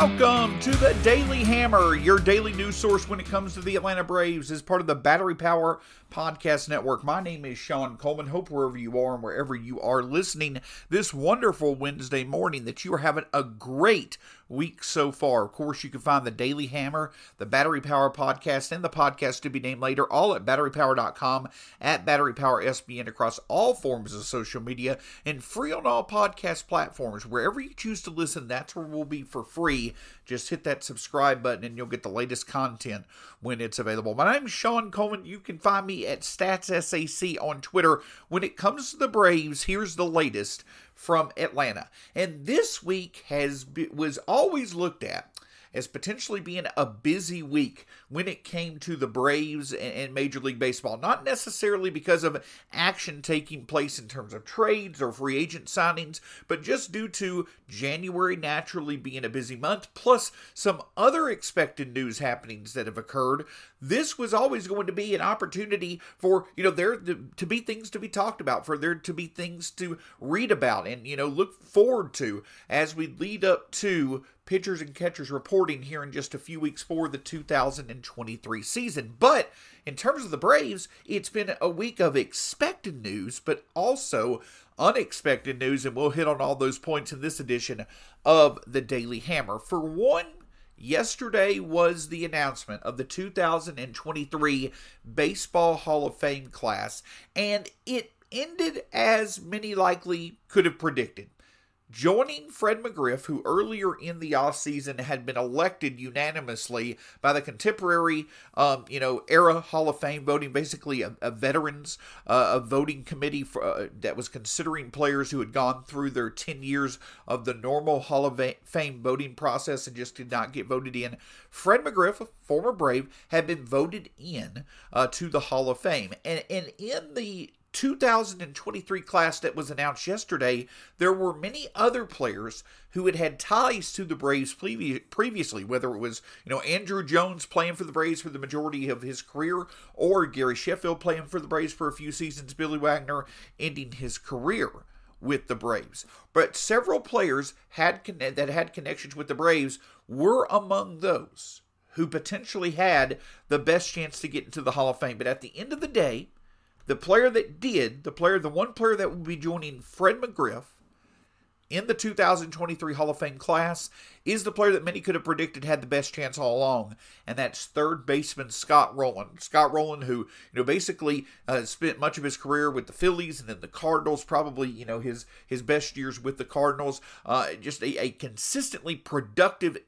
Welcome to the Daily Hammer, your daily news source when it comes to the Atlanta Braves, as part of the Battery Power Podcast Network. My name is Sean Coleman. Hope wherever you are and wherever you are listening this wonderful Wednesday morning that you are having a great week so far. Of course, you can find the Daily Hammer, the Battery Power Podcast, and the podcast to be named later, all at batterypower.com, at Battery Power SBN across all forms of social media, and free on all podcast platforms. Wherever you choose to listen, that's where we'll be for free. Just hit that subscribe button and you'll get the latest content when it's available. My name's Sean Coleman. You can find me at StatsSAC on Twitter. When it comes to the Braves, here's the latest from Atlanta. And this week has was always looked at as potentially being a busy week when it came to the Braves and Major League Baseball. Not necessarily because of action taking place in terms of trades or free agent signings, but just due to January naturally being a busy month, plus some other expected news happenings that have occurred. This was always going to be an opportunity for, you know, there to be things to be talked about, for there to be things to read about and, you know, look forward to as we lead up to pitchers and catchers reporting here in just a few weeks for the 2023 season. But in terms of the Braves, it's been a week of expected news, but also unexpected news, and we'll hit on all those points in this edition of the Daily Hammer. For one, yesterday was the announcement of the 2023 Baseball Hall of Fame class, and it ended as many likely could have predicted joining Fred McGriff, who earlier in the offseason had been elected unanimously by the contemporary, um, you know, era Hall of Fame voting, basically a, a veterans uh, a voting committee for, uh, that was considering players who had gone through their 10 years of the normal Hall of Fame voting process and just did not get voted in. Fred McGriff, former Brave, had been voted in uh, to the Hall of Fame. And, and in the 2023 class that was announced yesterday, there were many other players who had had ties to the Braves previously, whether it was you know Andruw Jones playing for the Braves for the majority of his career, or Gary Sheffield playing for the Braves for a few seasons, Billy Wagner ending his career with the Braves. But several players had that had connections with the Braves were among those who potentially had the best chance to get into the Hall of Fame. But at the end of the day, the player that did, the player, the one player that will be joining Fred McGriff in the 2023 Hall of Fame class is the player that many could have predicted had the best chance all along, and that's third baseman Scott Rolen. Scott Rolen, who you know basically uh, spent much of his career with the Phillies and then the Cardinals, probably you know his his best years with the Cardinals. Uh, just a, a consistently productive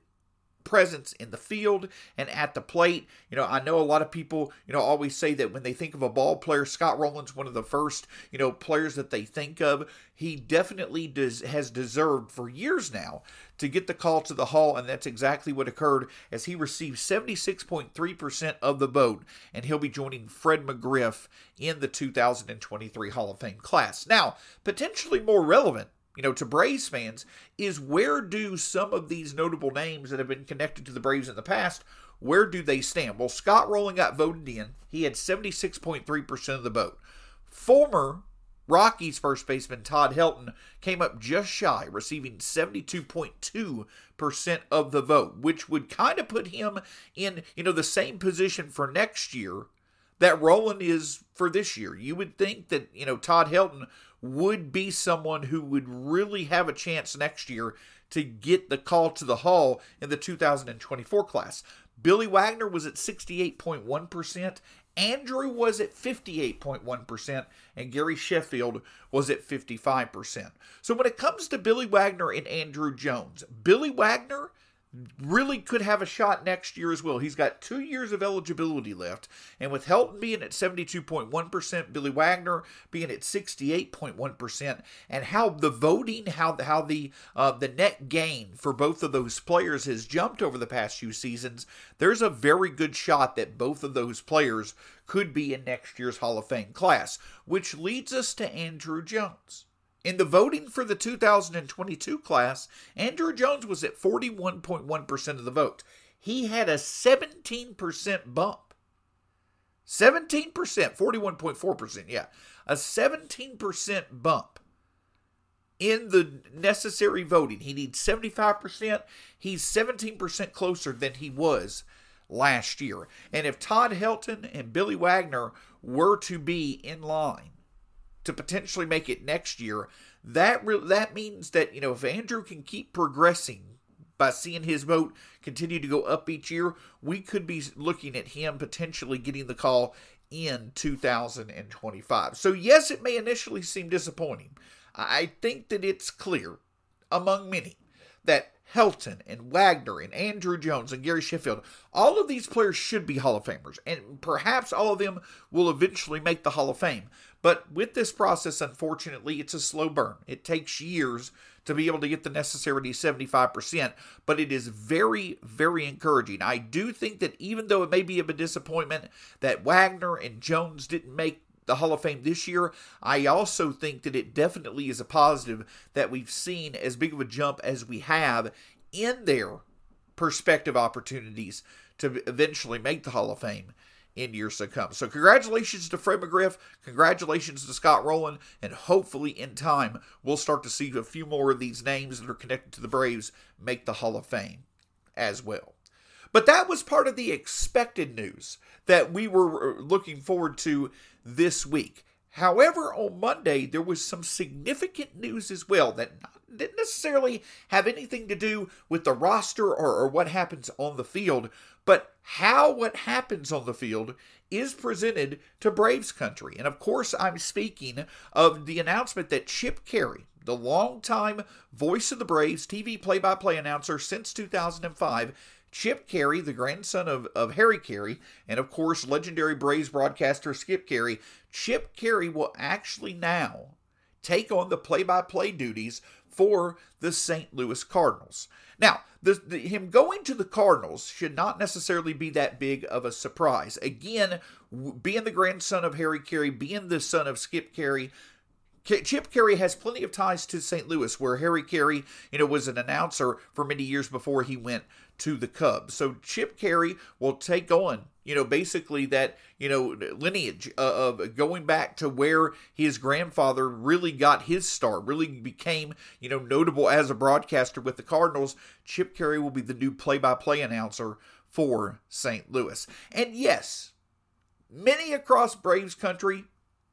presence in the field and at the plate. You know, I know a lot of people, you know, always say that when they think of a ball player, Scott Rolen's one of the first, you know, players that they think of. He definitely does has deserved for years now to get the call to the Hall, and that's exactly what occurred as he received 76.3% of the vote, and he'll be joining Fred McGriff in the 2023 Hall of Fame class. Now, potentially more relevant you know, to Braves fans is where do some of these notable names that have been connected to the Braves in the past, where do they stand? Well, Scott Rolen got voted in. He had 76.3% of the vote. Former Rockies first baseman Todd Helton came up just shy, receiving 72.2% of the vote, which would kind of put him in, you know, the same position for next year that Rolen is for this year. You would think that, you know, Todd Helton would be someone who would really have a chance next year to get the call to the Hall in the 2024 class. Billy Wagner was at 68.1%, Andruw was at 58.1%, and Gary Sheffield was at 55%. So when it comes to Billy Wagner and Andruw Jones, Billy Wagner really could have a shot next year as well. He's got two years of eligibility left, and with Helton being at 72.1%, Billy Wagner being at 68.1%, and how the voting, how how the uh, the net gain for both of those players has jumped over the past few seasons, there's a very good shot that both of those players could be in next year's Hall of Fame class, which leads us to Andruw Jones. In the voting for the 2022 class, Andruw Jones was at 41.1% of the vote. He had a 17% bump. 17%, 41.4%, yeah. A 17% bump in the necessary voting. He needs 75%. He's 17% closer than he was last year. And if Todd Helton and Billy Wagner were to be in line to potentially make it next year, that re- that means that you know if Andruw can keep progressing by seeing his vote continue to go up each year, we could be looking at him potentially getting the call in 2025. So yes, it may initially seem disappointing. I think that it's clear among many that Helton and Wagner and Andruw Jones and Gary Sheffield, all of these players should be Hall of Famers, and perhaps all of them will eventually make the Hall of Fame. But with this process, unfortunately, it's a slow burn. It takes years to be able to get the necessary 75%, but it is very, very encouraging. I do think that even though it may be a disappointment that Wagner and Jones didn't make the Hall of Fame this year, I also think that it definitely is a positive that we've seen as big of a jump as we have in their perspective opportunities to eventually make the Hall of Fame in years to come. So, congratulations to Fred McGriff. Congratulations to Scott Rolen. And hopefully, in time, we'll start to see a few more of these names that are connected to the Braves make the Hall of Fame as well. But that was part of the expected news that we were uh, looking forward to this week. However, on Monday, there was some significant news as well that didn't necessarily have anything to do with the roster or, or what happens on the field, but how what happens on the field is presented to Braves country. And of course, I'm speaking of the announcement that Chip Caray, the longtime voice of the Braves, TV play by play announcer since 2005, Chip Caray, the grandson of, of Harry Caray, and of course, legendary Braves broadcaster Skip Caray, Chip Caray will actually now take on the play by play duties for the St. Louis Cardinals. Now, the, the, him going to the Cardinals should not necessarily be that big of a surprise. Again, being the grandson of Harry Caray, being the son of Skip Caray, Chip Caray has plenty of ties to St. Louis, where Harry Caray, you know, was an announcer for many years before he went to the Cubs. So Chip Caray will take on, you know, basically that, you know, lineage uh, of going back to where his grandfather really got his start, really became, you know, notable as a broadcaster with the Cardinals. Chip Caray will be the new play-by-play announcer for St. Louis. And yes, many across Braves country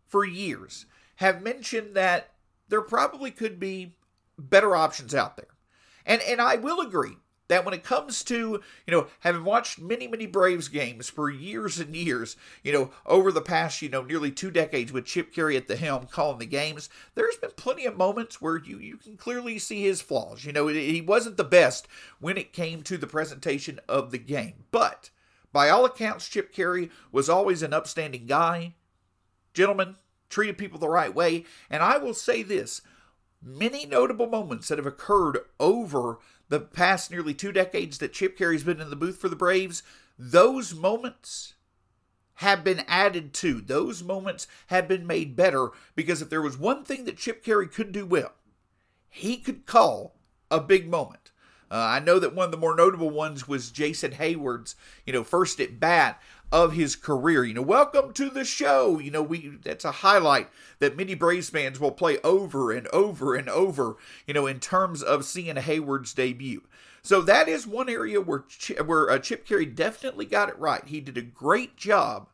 for years have mentioned that there probably could be better options out there. And and I will agree that when it comes to, you know, having watched many, many Braves games for years and years, you know, over the past, you know, nearly two decades with Chip Caray at the helm calling the games, there's been plenty of moments where you, you can clearly see his flaws. You know, he wasn't the best when it came to the presentation of the game. But by all accounts, Chip Caray was always an upstanding guy. Gentlemen, treated people the right way. And I will say this many notable moments that have occurred over the past nearly two decades that Chip Caray's been in the booth for the Braves, those moments have been added to. Those moments have been made better because if there was one thing that Chip Caray could do well, he could call a big moment. Uh, I know that one of the more notable ones was Jason Heyward's, you know, first at bat of his career. You know, welcome to the show. You know, we that's a highlight that many Braves fans will play over and over and over. You know, in terms of seeing Heyward's debut. So that is one area where where uh, Chip Caray definitely got it right. He did a great job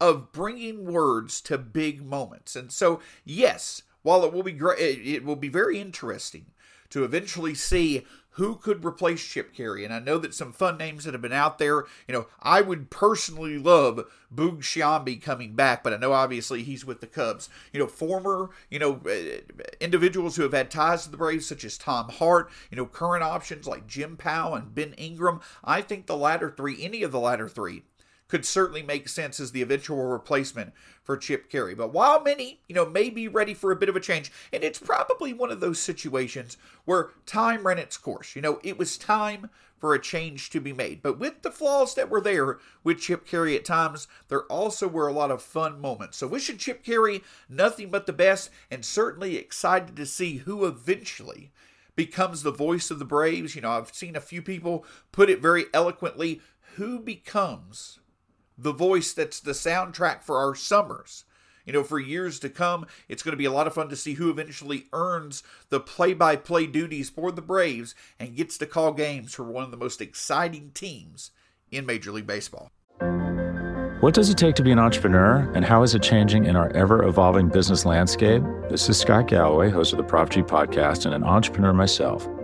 of bringing words to big moments. And so, yes, while it will be great, it will be very interesting to eventually see who could replace Chip Caray? And I know that some fun names that have been out there. You know, I would personally love Boog Sciambi coming back, but I know obviously he's with the Cubs. You know, former, you know, uh, individuals who have had ties to the Braves, such as Tom Hart, you know, current options like Jim Powell and Ben Ingram. I think the latter three, any of the latter three, could certainly make sense as the eventual replacement for Chip Caray. But while many, you know, may be ready for a bit of a change, and it's probably one of those situations where time ran its course. You know, it was time for a change to be made. But with the flaws that were there with Chip Caray at times, there also were a lot of fun moments. So wishing Chip Caray nothing but the best and certainly excited to see who eventually becomes the voice of the Braves. You know, I've seen a few people put it very eloquently who becomes the voice that's the soundtrack for our summers. You know, for years to come, it's going to be a lot of fun to see who eventually earns the play by play duties for the Braves and gets to call games for one of the most exciting teams in Major League Baseball. What does it take to be an entrepreneur, and how is it changing in our ever evolving business landscape? This is Scott Galloway, host of the Prop G podcast, and an entrepreneur myself.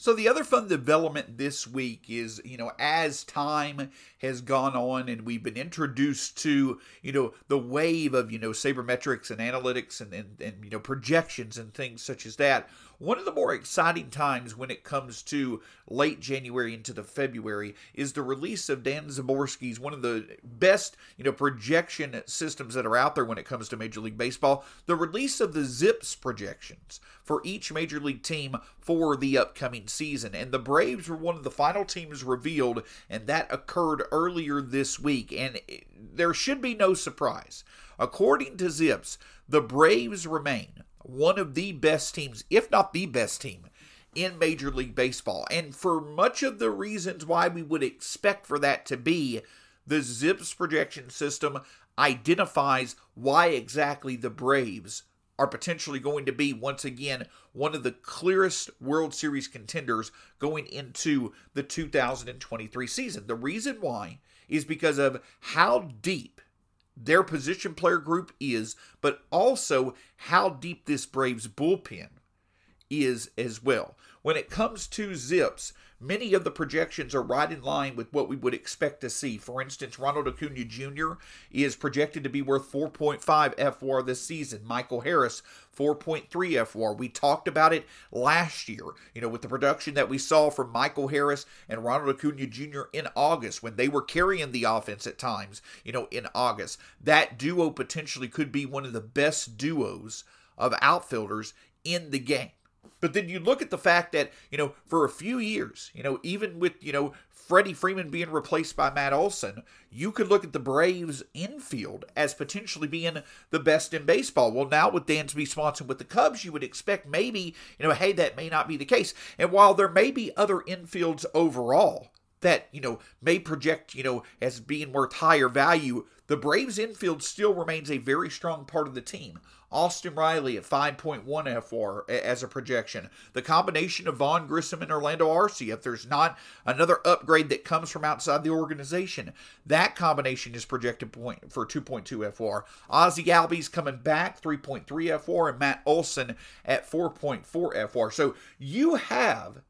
So the other fun development this week is, you know, as time has gone on and we've been introduced to, you know, the wave of, you know, sabermetrics and analytics and, and, and you know, projections and things such as that, one of the more exciting times when it comes to late January into the February is the release of Dan Szymborski's one of the best, you know, projection systems that are out there when it comes to Major League Baseball. The release of the ZiPS projections for each major league team for the upcoming season. And the Braves were one of the final teams revealed, and that occurred earlier this week. And there should be no surprise. According to ZiPS, the Braves remain one of the best teams, if not the best team, in Major League Baseball. And for much of the reasons why we would expect for that to be, the ZiPS projection system identifies why exactly the Braves are potentially going to be once again one of the clearest World Series contenders going into the 2023 season. The reason why is because of how deep their position player group is, but also how deep this Braves bullpen is as well. When it comes to ZiPS, many of the projections are right in line with what we would expect to see. For instance, Ronald Acuna Jr. is projected to be worth 4.5 FWAR this season. Michael Harris, 4.3 FWAR. We talked about it last year, you know, with the production that we saw from Michael Harris and Ronald Acuna Jr. in August when they were carrying the offense at times, you know, in August. That duo potentially could be one of the best duos of outfielders in the game. But then you look at the fact that, you know, for a few years, you know, even with, you know, Freddie Freeman being replaced by Matt Olson, you could look at the Braves infield as potentially being the best in baseball. Well, now with Dansby Swanson with the Cubs, you would expect maybe, you know, hey, that may not be the case. And while there may be other infields overall that, you know, may project, you know, as being worth higher value, the Braves infield still remains a very strong part of the team. Austin Riley at 5.1 FWAR as a projection. The combination of Vaughn Grissom and Orlando Arcia, if there's not another upgrade that comes from outside the organization, that combination is projected point for 2.2 FWAR. Ozzie Albies coming back, 3.3 FWAR, and Matt Olson at 4.4 FWAR. So you have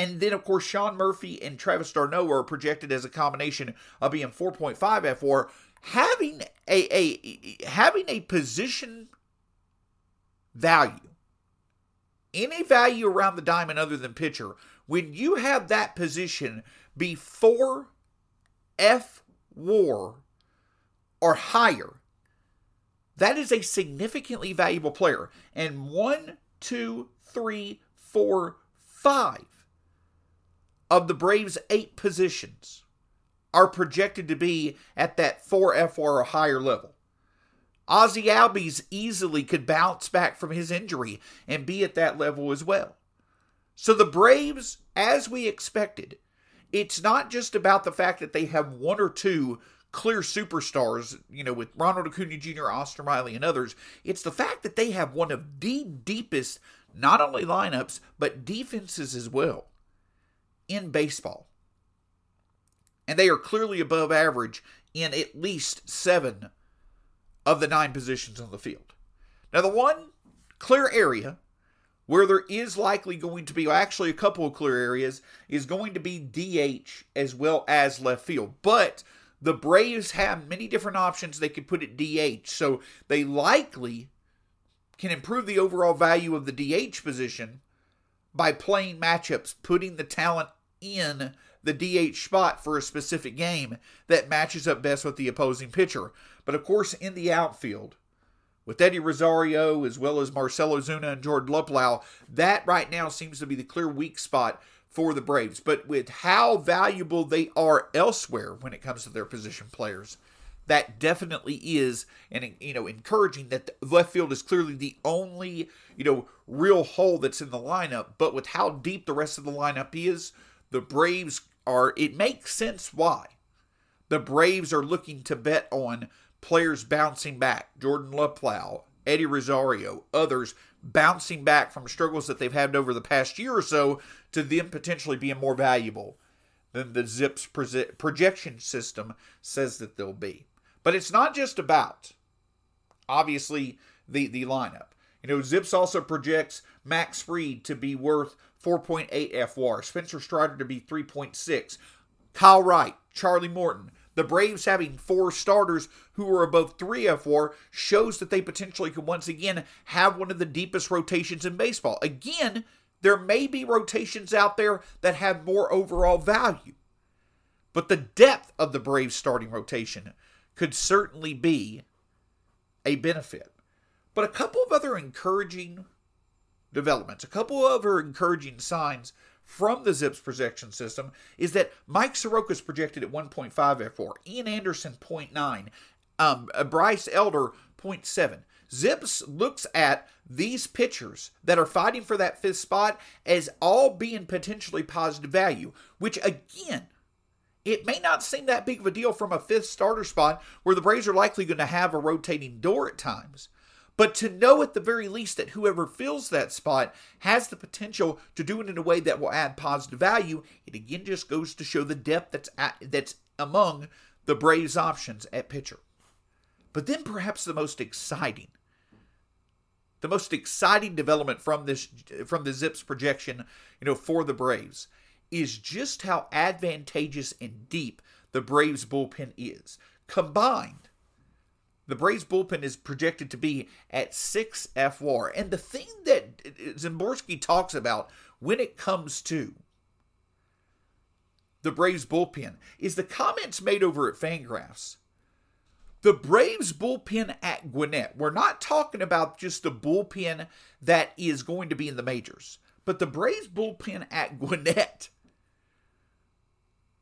and then, of course, Sean Murphy and Travis d'Arnaud are projected as a combination of being 4.5 FWAR having a, a having a position value any value around the diamond other than pitcher when you have that position before f war or higher that is a significantly valuable player. And one two three four five of the braves eight positions are projected to be at that 4 FWAR or higher level. Ozzie Albies easily could bounce back from his injury and be at that level as well. So the Braves, as we expected, it's not just about the fact that they have one or two clear superstars, you know, with Ronald Acuna Jr., Austin Riley, and others. It's the fact that they have one of the deepest, not only lineups, but defenses as well in baseball. And they are clearly above average in at least seven of the nine positions on the field. Now, the one clear area where there is likely going to be actually a couple of clear areas is going to be DH as well as left field. But the Braves have many different options they could put at DH, so they likely can improve the overall value of the DH position by playing matchups, putting the talent in the DH spot for a specific game that matches up best with the opposing pitcher. But of course, in the outfield, with Eddie Rosario as well as Marcell Ozuna and Jordan Luplow, that right now seems to be the clear weak spot for the Braves. But with how valuable they are elsewhere when it comes to their position players, that definitely is and you know encouraging that left field is clearly the only you know real hole that's in the lineup. But with how deep the rest of the lineup is, the Braves are. It makes sense why the Braves are looking to bet on players bouncing back. Jordan Luplow, Eddie Rosario, others bouncing back from struggles that they've had over the past year or so to them potentially being more valuable than the ZiPS projection system says that they'll be. But it's not just about, obviously, the, the lineup. You know, ZiPS also projects Max Fried to be worth 4.8 FWAR, Spencer Strider to be 3.6, Kyle Wright, Charlie Morton, the Braves having four starters who are above 3 FWAR shows that they potentially could once again have one of the deepest rotations in baseball. Again, there may be rotations out there that have more overall value. But the depth of the Braves starting rotation could certainly be a benefit. But a couple of other encouraging developments, a couple of other encouraging signs from the ZiPS projection system is that Mike Soroka is projected at 1.5 FWAR, Ian Anderson 0.9, um, uh, Bryce Elder 0.7. ZiPS looks at these pitchers that are fighting for that fifth spot as all being potentially positive value, which again, it may not seem that big of a deal from a fifth starter spot where the Braves are likely going to have a rotating door at times. But to know at the very least that whoever fills that spot has the potential to do it in a way that will add positive value, it again just goes to show the depth that's at, that's among the Braves' options at pitcher. But then perhaps the most exciting, the most exciting development from this from the ZiPS projection, you know, for the Braves is just how advantageous and deep the Braves bullpen is. Combined the Braves bullpen is projected to be at 6 FWAR. And the thing that Szymborski talks about when it comes to the Braves bullpen is the comments made over at Fangraphs. The Braves bullpen at Gwinnett, we're not talking about just the bullpen that is going to be in the majors, but the Braves bullpen at Gwinnett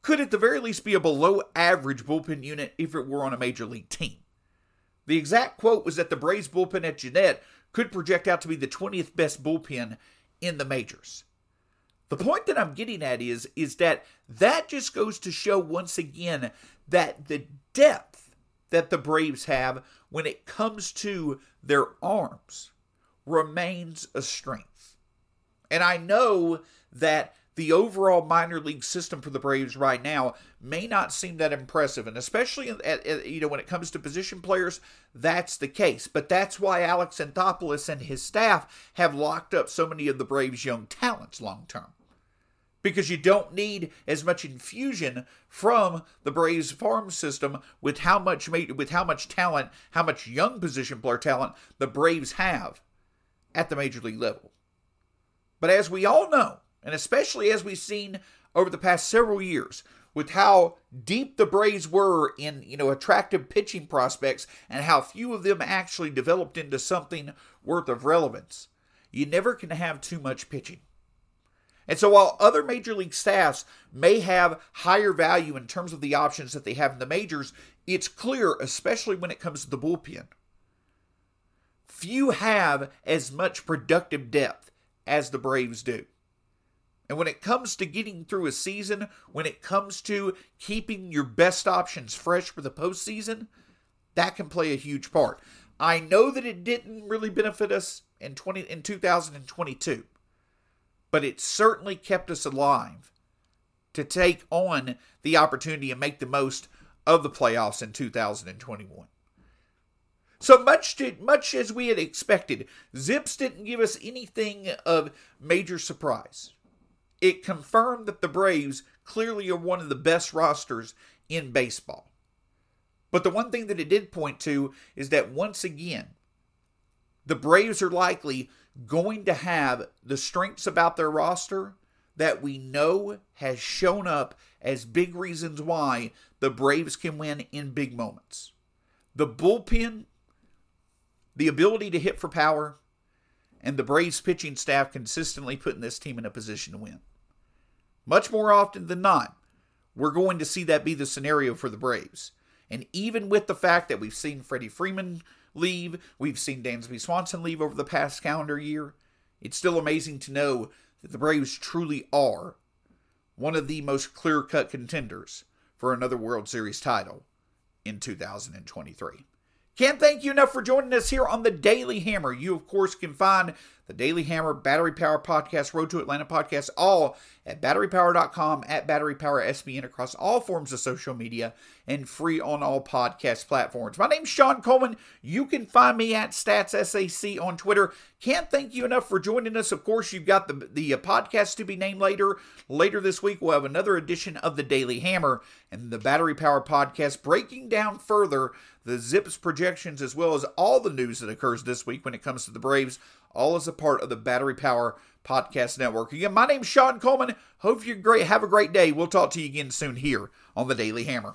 could at the very least be a below average bullpen unit if it were on a major league team. The exact quote was that the Braves bullpen at Gwinnett could project out to be the 20th best bullpen in the majors. The point that I'm getting at is is that that just goes to show once again that the depth that the Braves have when it comes to their arms remains a strength. And I know that the overall minor league system for the Braves right now may not seem that impressive, and especially at, at, you know when it comes to position players, that's the case. But that's why Alex Anthopoulos and his staff have locked up so many of the Braves' young talents long term, because you don't need as much infusion from the Braves farm system with how much with how much talent, how much young position player talent the Braves have at the major league level. But as we all know and especially as we've seen over the past several years with how deep the Braves were in, you know, attractive pitching prospects and how few of them actually developed into something worth of relevance. You never can have too much pitching. And so while other major league staffs may have higher value in terms of the options that they have in the majors, it's clear, especially when it comes to the bullpen. Few have as much productive depth as the Braves do. And when it comes to getting through a season, when it comes to keeping your best options fresh for the postseason, that can play a huge part. I know that it didn't really benefit us in 20 in 2022, but it certainly kept us alive to take on the opportunity and make the most of the playoffs in 2021. So much to, much as we had expected, Zips didn't give us anything of major surprise. It confirmed that the Braves clearly are one of the best rosters in baseball. But the one thing that it did point to is that once again, the Braves are likely going to have the strengths about their roster that we know has shown up as big reasons why the Braves can win in big moments. The bullpen, the ability to hit for power, and the Braves pitching staff consistently putting this team in a position to win. Much more often than not, we're going to see that be the scenario for the Braves. And even with the fact that we've seen Freddie Freeman leave, we've seen Dansby Swanson leave over the past calendar year, it's still amazing to know that the Braves truly are one of the most clear cut contenders for another World Series title in 2023. Can't thank you enough for joining us here on the Daily Hammer. You, of course, can find the Daily Hammer, Battery Power Podcast, Road to Atlanta Podcast, all at batterypower.com, at Battery Power SBN across all forms of social media, and free on all podcast platforms. My name's Sean Coleman. You can find me at StatsSAC on Twitter. Can't thank you enough for joining us. Of course, you've got the, the uh, podcast to be named later. Later this week, we'll have another edition of the Daily Hammer and the Battery Power Podcast, breaking down further the Zips projections as well as all the news that occurs this week when it comes to the Braves all as a part of the Battery Power Podcast Network. Again, my name's Sean Coleman. Hope you're great. Have a great day. We'll talk to you again soon here on the Daily Hammer.